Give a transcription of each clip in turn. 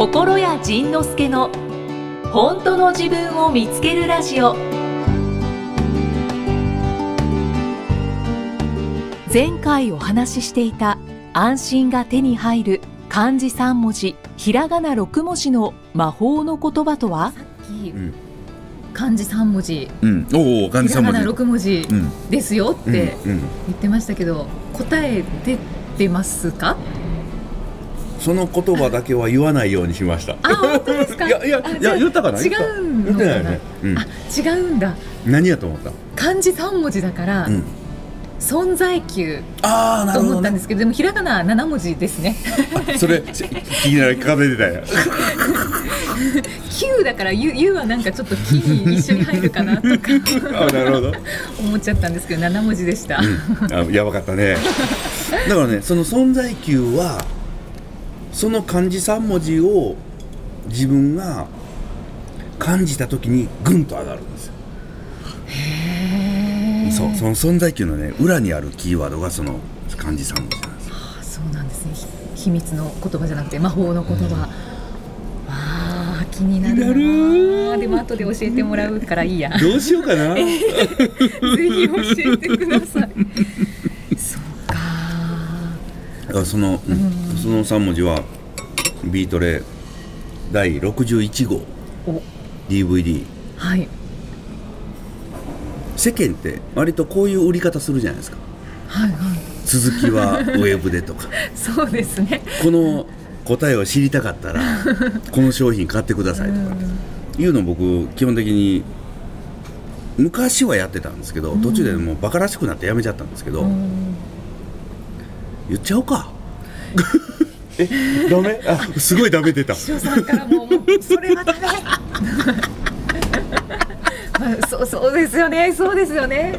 心谷仁之助の本当の自分を見つけるラジオ。前回お話ししていた安心が手に入る漢字3文字ひらがな6文字の魔法の言葉とは？うん。漢字3文字。うん、おお漢字三文字。ひらがな6文字うん。ですよってうん。うん。言ってましたけど、答え出てますか？その言葉だけは言わないようにしました。あ本当ですか？いやいやいや言ったかな？違うの言ってないかな、よね、うん、あ違うんだ。何やと思った、漢字3文字だから、うん、存在級ああなと思ったんですけどでもひらがな7文字ですね。あそれ気になる風出たや9だから「ゆ」ゆはなんかちょっと「き」に一緒に入るかなとか。あなるほど、思っちゃったんですけど7文字でした、うん、あやばかったね。だからねその存在級はその漢字3文字を自分が感じた時にグンと上がるんですよ。そうその存在級のね裏にあるキーワードがその漢字3文字なんですよ。あそうなんですね。ひ秘密の言葉じゃなくて魔法の言葉、あー気になるな気になるでも後で教えてもらうからいいや。ぜどうしようかな。ひ教えてくださいその、その3文字はビートレ第61号。お。DVD はい。世間って割とこういう売り方するじゃないですか。はいはい。続きは ウェブでとか。そうですね。この答えを知りたかったら この商品買ってくださいとか。いうのを僕基本的に昔はやってたんですけど途中でもうバカらしくなってやめちゃったんですけど、言っちゃおうか えダメ？あすごいダメ出た師匠さんからももうそれはダメ まあ、そうそうですよねそうですよね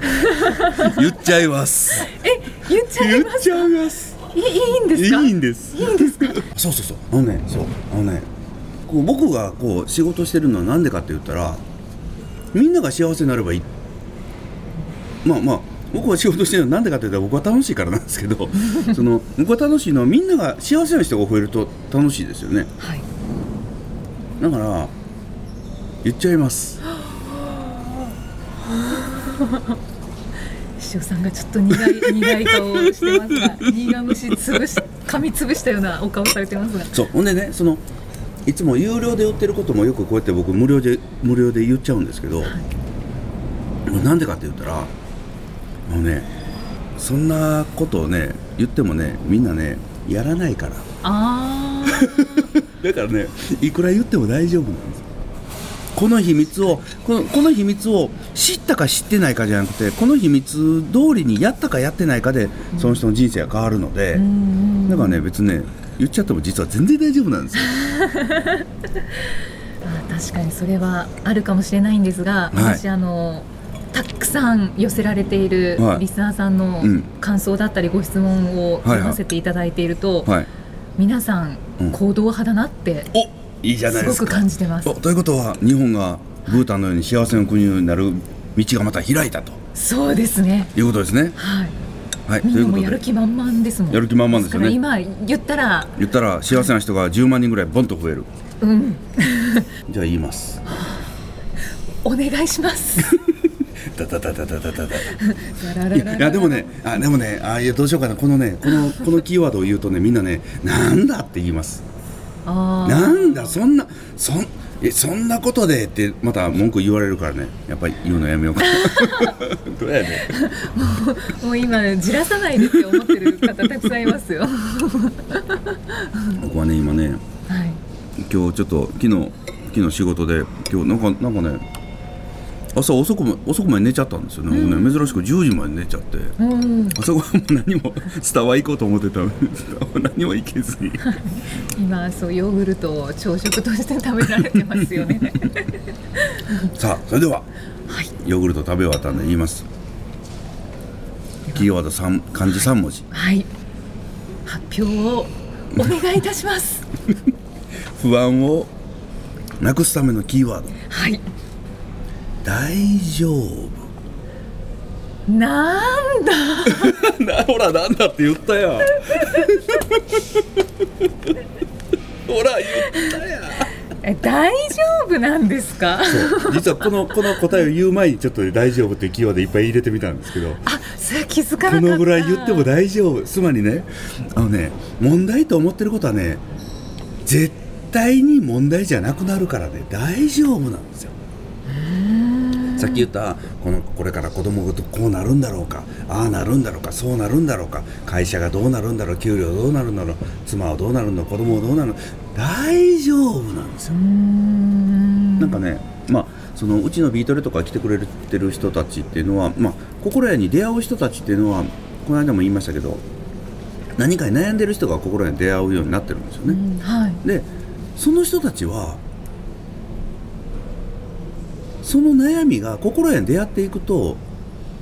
言っちゃいますえ言っちゃいます言っちゃいますいいいいんですか？いいんです。いいんですか？そうそうそう。あのね、そう、あのね、こう僕がこう仕事してるのはなんでかって言ったら、みんなが幸せになればいい。まあまあ。僕は仕事してるのはなんでかって言ったら僕は楽しいからなんですけど その僕は楽しいのはみんなが幸せな人が増えると楽しいですよね。はい。だから言っちゃいます。師匠さんがちょっと苦い苦い顔をしてますが 苦虫つぶし噛みつぶしたようなお顔されてますが。そう。ほんでねそのいつも有料で売ってることもよくこうやって僕無料で無料で言っちゃうんですけど、なんでかって言ったらもうねそんなことをね言ってもねみんなねやらないから。あ だからねいくら言っても大丈夫なんです。この秘密をこのこの秘密を知ったか知ってないかじゃなくてこの秘密通りにやったかやってないかでその人の人生が変わるので、ーうんだからね別にね言っちゃっても実は全然大丈夫なんですよ。あ確かにそれはあるかもしれないんですが、はい。私あのたくさん寄せられているはい。リスナーさんのうん感想だったりご質問を読ませていただいていると、はい。皆さんうん。行動派だなっておいいじゃないすごくですか感じてます。おということは日本がブータンのように幸せの国になる道がまた開いたと。そうですね。いうことですね。はい。はい。みんなもやる気満々ですもん。やる気満々ですよね。今言ったら言ったら幸せな人が10万人ぐらいボンと増える。うん。じゃあ言います。お願いします ダダダダダダダダいやでもねあでもねあいやどうしようかなこのねこのこのキーワードを言うとねみんなねなんだって言いますなんだそんなそんえそんなことでってまた文句言われるからねやっぱり言うのやめようかどうやねもう今じらさないでって思ってる方たくさんいますよは僕はね今ねはい今日ちょっと昨日昨日仕事で今日なんかなんかね朝遅くま遅くまで寝ちゃったんですよね,、僕ね珍しく10時まで寝ちゃって。うん。朝ごはんも何もスタバ行こうと思ってたのに何も行けずに。今そうヨーグルトを朝食として食べられてますよね。さあそれでははい。ヨーグルト食べ終わったんで言います。キーワード三漢字3文字。はい。発表をお願いいたします。不安をなくすためのキーワード。はい大丈夫。なんだ。な ほらなんだって言ったよ ほら言ったやえ大丈夫なんですか？実はこのこの答えを言う前にちょっとね大丈夫っていうキーワードいっぱい入れてみたんですけど。あそれ気づかなかった。このぐらい言っても大丈夫。つまりねあのね問題と思ってることはね絶対に問題じゃなくなるからね大丈夫なんですよさっき言ったこのこれから子供がこうなるんだろうかああなるんだろうかそうなるんだろうか会社がどうなるんだろう給料どうなるんだろう妻はどうなるんだろう子供はどうなる大丈夫なんですよ。ん。なんかね、まあ、そのうちのビートレとか来てくれてる人たちっていうのは、まあ、心屋に出会う人たちっていうのはこの間も言いましたけど何かに悩んでる人が心屋に出会うようになってるんですようね。んはい。でその人たちはその悩みが心屋に出会っていくと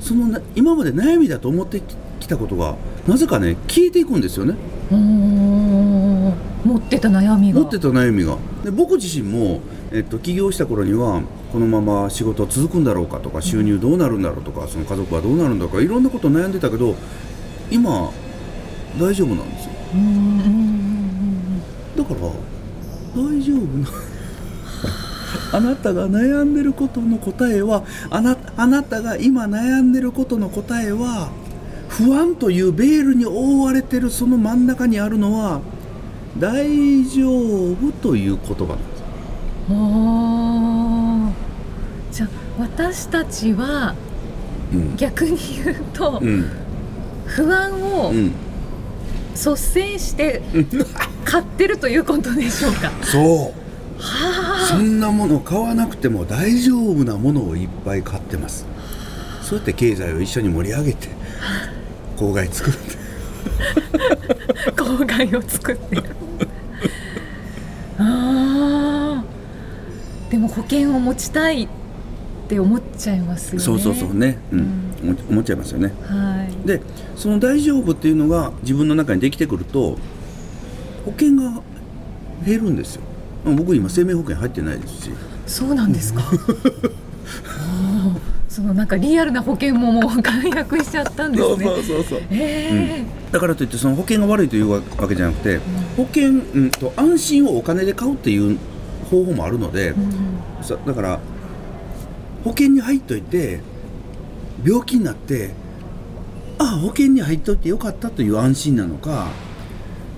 そのな今まで悩みだと思ってききたことがなぜかね消えていくんですよね。持ってた悩みが。持ってた悩みが。で僕自身も、えっと、起業した頃にはこのまま仕事は続くんだろうかとか収入どうなるんだろうとかその家族はどうなるんだろうかいろんなこと悩んでたけど今大丈夫なんですよ。だから大丈夫なあなたが悩んでることの答えはあなあなたが今悩んでることの答えは不安というベールに覆われてるその真ん中にあるのは大丈夫という言葉なんです。じゃあ私たちはうん。逆に言うと、うん。不安をうん、率先して買ってるということでしょうか？そうそんなもの買わなくても大丈夫なものをいっぱい買ってますそうやって経済を一緒に盛り上げて郊外作るんで郊外を作ってる。ああ。でも保険を持ちたいって思っちゃいますよね。そうそうそうね、うんうん思っ思っちゃいますよねはい。でその大丈夫っていうのが自分の中にできてくると保険が減るんですよ僕今生命保険入ってないですし。そうなんですか。そのなんかリアルな保険ももう 解約しちゃったんですね。そうそうええだからといってその保険が悪いというわけじゃなくて保険、うん、と安心をお金で買うっていう方法もあるので、うんさだから保険に入っといて病気になってああ保険に入っといてよかったという安心なのか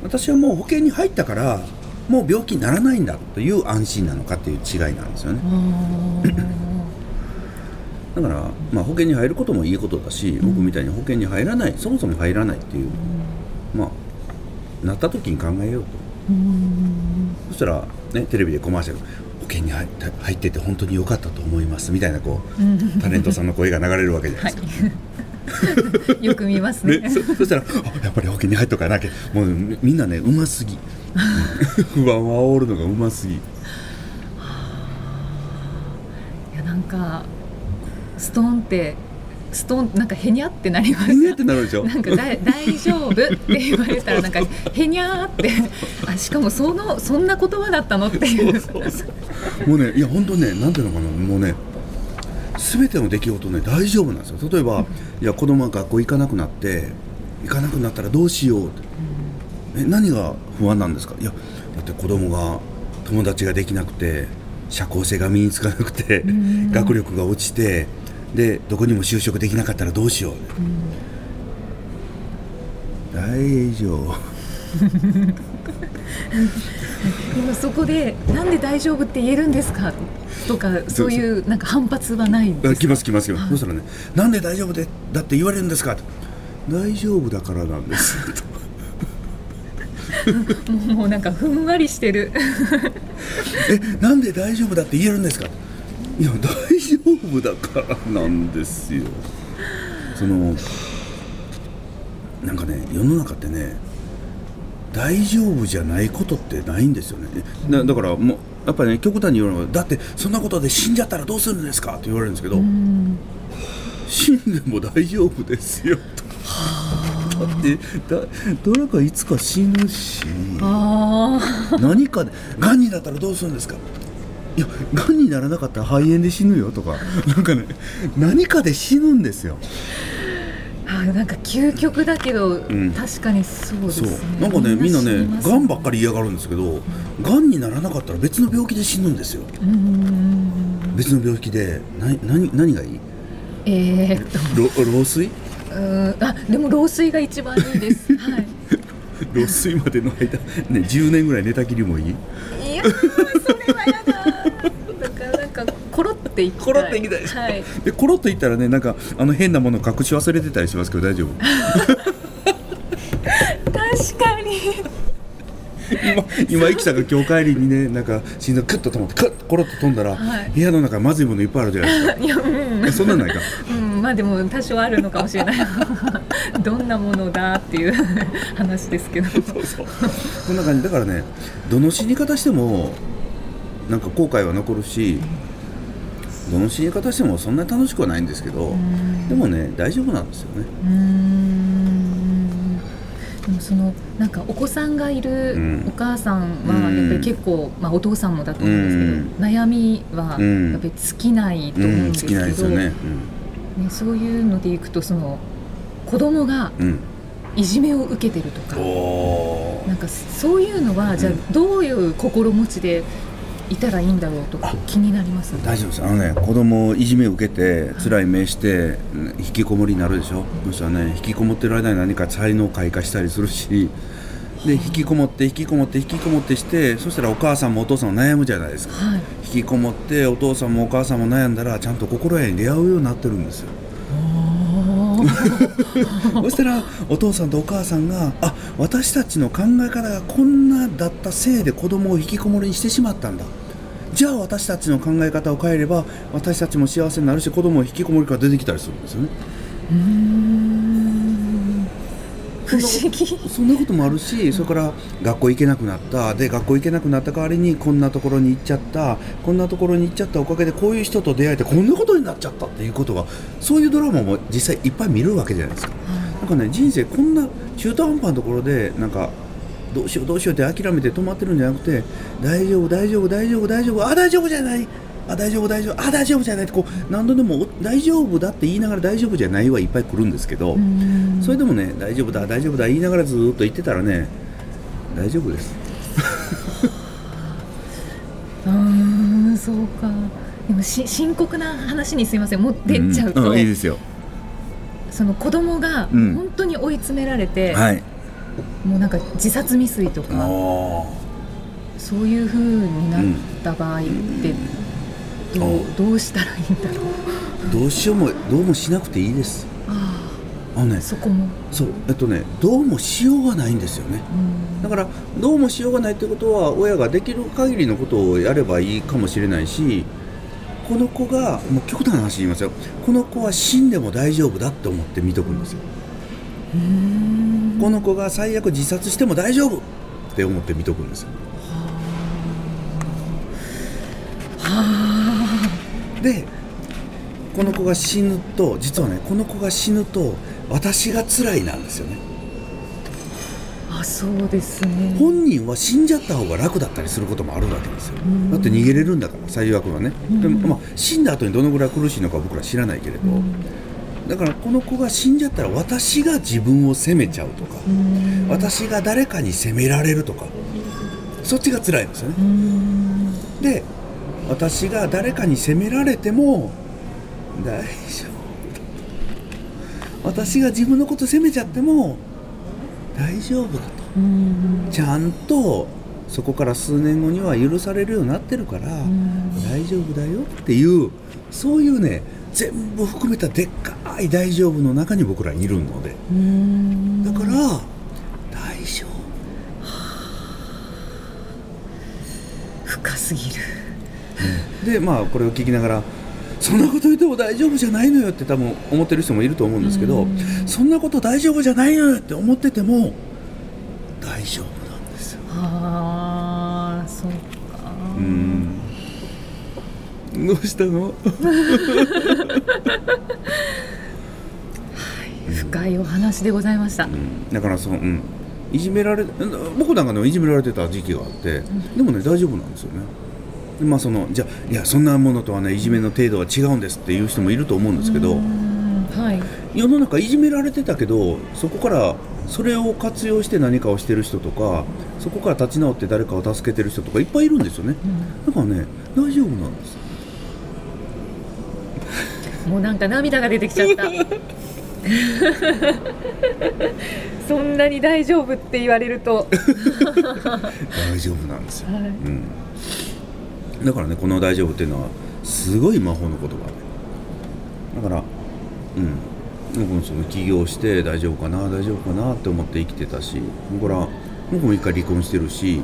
私はもう保険に入ったからもう病気にならないんだという安心なのかっていう違いなんですよね。だから、まあ、保険に入ることもいいことだし、僕みたいに保険に入らないそもそも入らないっていう、まあなった時に考えようと。うん。そしたら、ね、テレビでコマーシャル保険に入って入ってて本当に良かったと思いますみたいなこうタレントさんの声が流れるわけじゃないはですか。い。よく見ますね。ね、そそしたらあやっぱり保険に入っとかなきゃ。もうみみんなねうますぎ。不安を煽るのがうますぎ。いやなんかストンってストンなんかへにゃってなりまへにゃっしてなるでしょ？た。なんかだ大丈夫って言われたらなんかへにゃーって。あしかもそのそんな言葉だったのっていう。もうねいや本当ねなんていうのかな。もうね全ての出来事ね大丈夫なんですよ。例えば、いや子供が学校行かなくなって行かなくなったらどうしようって、え何が不安なんですか？いやだって子供が友達ができなくて社交性が身につかなくてん。学力が落ちてでどこにも就職できなかったらどうしよう、大丈夫 でもそこでなんで大丈夫って言えるんですかとかそういうなんか反発はないんですあ来ます来ます来ますそしたらね「なんで大丈夫でだって言われるんですか?」と大丈夫だからなんです」ともうなんかふんわりしてる。えなんで大丈夫だって言えるんですか?」いや大丈夫だからなんですよそのなんかね世の中ってね大丈夫じゃないことってないんですよね。だだからもうやっぱりね極端に言われるのはだってそんなことで死んじゃったらどうするんですか？って言われるんですけど、うん死んでも大丈夫ですよ。とだってだ誰かいつか死ぬし何かでがんになったらどうするんですか？いやがんにならなかったら肺炎で死ぬよとかなんかね何かで死ぬんですよあなんか究極だけど、ん。確かにそうですそう。ねなんかねみんなねがんばっかり嫌がるんですけどがんにならなかったら別の病気で死ぬんですよ。うーん。別の病気で何何何がいい？えー、っと。ろ老衰？うーん。あでも老衰が一番いいです。はい。老衰までの間ね10年ぐらい寝たきりもいい？いやーそれはやだだからなんかコロっていきたい。コロっていきたいはい。でコロッと言ったらねなんかあの変なもの隠し忘れてたりしますけど大丈夫？確かに。今今生きたが今日帰りにねなんか心臓クッと止まってクッとコロッと飛んだら、はい。部屋の中まずいものいっぱいあるじゃないですか。いやうん。えそんなんないか？うん、まあでも多少あるのかもしれない。どんなものだっていう 話ですけど。そうそう。こんな感じ。だからねどの死に方してもなんか後悔は残るしどの死に方してもそんなに楽しくはないんですけどでもね大丈夫なんですよね。うーん。でもそのなんかお子さんがいるうん。お母さんはうん。やっぱり結構、まあ、お父さんもだと思うんですけど、うん。悩みはうん。やっぱり尽きないと思うんですけど、ね。ねそういうのでいくとその子供がいじめを受けてるとかなんかそういうのはじゃあうん。どういう心持ちでいたらいいんだろうとあ気になります大丈夫です。あのね子供いじめを受けて辛い目してうん引きこもりになるでしょ？そしたらね引きこもってる間に何か才能を開花したりするしで引きこもって引きこもって引きこもってしてそしたらお母さんもお父さんも悩むじゃないですか。はい。引きこもってお父さんもお母さんも悩んだらちゃんと心得に出会うようになってるんですよ そしたらお父さんとお母さんがあ私たちの考え方がこんなだったせいで子供を引きこもりにしてしまったんだ。じゃあ私たちの考え方を変えれば私たちも幸せになるし子供を引きこもりから出てきたりするんですよね。不思議。そんなこともあるしそれから学校行けなくなった。で学校行けなくなった代わりにこんなところに行っちゃった。こんなところに行っちゃったおかげでこういう人と出会えてこんなことになっちゃったっていうことがそういうドラマも実際いっぱい見るわけじゃないですか。なんかね人生こんな中途半端なところでなんかどうしようどうしようって諦めて止まってるんじゃなくて大丈夫大丈夫大丈夫大丈夫あ大丈夫じゃないあ大丈夫大丈夫。あ大丈夫じゃない。ってこう何度でもお大丈夫だって言いながら大丈夫じゃないはいっぱい来るんですけど、うん。それでもね大丈夫だ大丈夫だ言いながらずーっと言ってたらね大丈夫です。うーんそうか。でもし深刻な話にすいません。もう出ちゃうと、ん。んいいですよ。その子供がうん。本当に追い詰められて、はい。もうなんか自殺未遂とかあそういう風になった場合ってどう,、どうしたらいいんだろう。ーどうしようもどうもしなくていいです。ああのねあそこも、そうえっとねどうもしようがないんですよね。うん。だからどうもしようがないってことは親ができる限りのことをやればいいかもしれないしこの子がもう極端な話言いますよ。この子は死んでも大丈夫だって思って見とくんですよ。この子が最悪自殺しても大丈夫って思って見とくんですよでこの子が死ぬと実はねこの子が死ぬと私が辛いなんですよね。ああそうですね。本人は死んじゃった方が楽だったりすることもあるわけですよ。ん。だって逃げれるんだから最悪はね。ん。でも、まあ、死んだ後にどのぐらい苦しいのか僕ら知らないけれど、だからこの子が死んじゃったら私が自分を責めちゃうとか、うん。私が誰かに責められるとかそっちが辛いんですよね。うん。で私が誰かに責められても大丈夫だ私が自分のこと責めちゃっても大丈夫だと。ちゃんとそこから数年後には許されるようになってるから、大丈夫だよっていうそういうね全部含めたでっかい大丈夫の中に僕らいるので。だから大丈夫。深すぎる。でまあこれを聞きながらそんなこと言っても大丈夫じゃないのよって多分思ってる人もいると思うんですけどうんそんなこと大丈夫じゃないのよって思ってても大丈夫なんですよああそうか。うん。どうしたの？深いお話でございました、だからそう、うん、いじめられ僕なんかでもいじめられてた時期があって、でもね大丈夫なんですよね。でまあそのじゃあいやそんなものとはねいじめの程度は違うんですっていう人もいると思うんですけど、うんはい。世の中いじめられてたけどそこからそれを活用して何かをしてる人とかそこから立ち直って誰かを助けてる人とかいっぱいいるんですよね。だからね大丈夫なんです。もうなんか涙が出てきちゃった。そんなに大丈夫って言われると、大丈夫なんですよ、はい。うん、だからねこの「大丈夫」っていうのはすごい魔法の言葉。でだからうん。僕もその起業して大丈夫かな大丈夫かなって思って生きてたしこれは僕も一回離婚してるし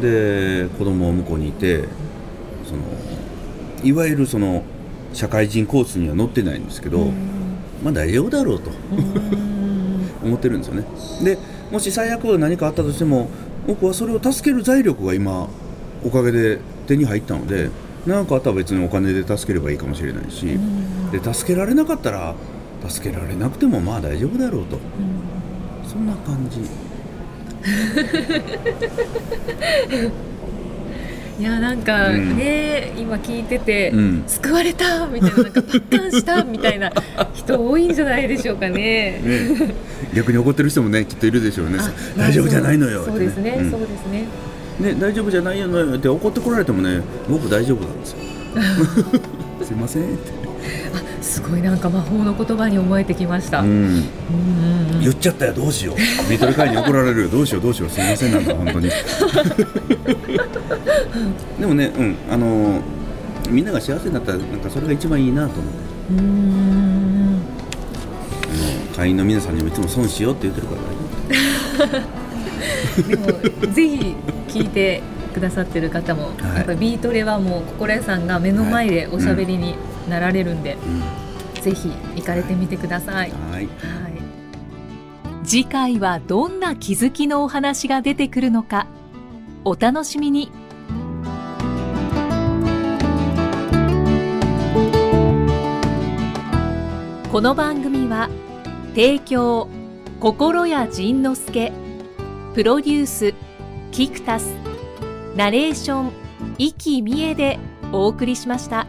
で子供も向こうにいてそのいわゆるその社会人コースには乗ってないんですけど、まあ大丈夫だろうと。思ってるんですよね。でもし最悪何かあったとしても僕はそれを助ける財力が今おかげで手に入ったので何かあったら別にお金で助ければいいかもしれないしで助けられなかったら助けられなくてもまあ大丈夫だろうと。そんな感じ。いやなんかうん。ね、今聞いてて、うん。救われたみたいななんか達観したみたいな 人多いんじゃないでしょうかね。ね。逆に怒ってる人もねきっといるでしょうね。あ大丈夫じゃないのよそうですね、ってそうですね。うんね大丈夫じゃないのよって怒ってこられてもね僕大丈夫なんですよ。すいませんって、あすごいなんか魔法の言葉に思えてきました。言っちゃったよどうしよう。ビートル会に怒られる。よ どうしようどうしようすいませんなんか本当に。でもねうんあのーみんなが幸せになったらなんかそれが一番いいなと思ってうーん会員の皆さんにもいつも損しようって言ってるから大丈でもぜひ聞いてくださってる方も、はい。やっぱりビートレはもう心屋さんが目の前でおしゃべりになられるんで、夫ぜひ行かれてみてください。うんはい。はい。次回はどんな気づきのお話が出てくるのかお楽しみに。この番組は提供心谷仁之助プロデュースキクタスナレーション生きみえでお送りしました。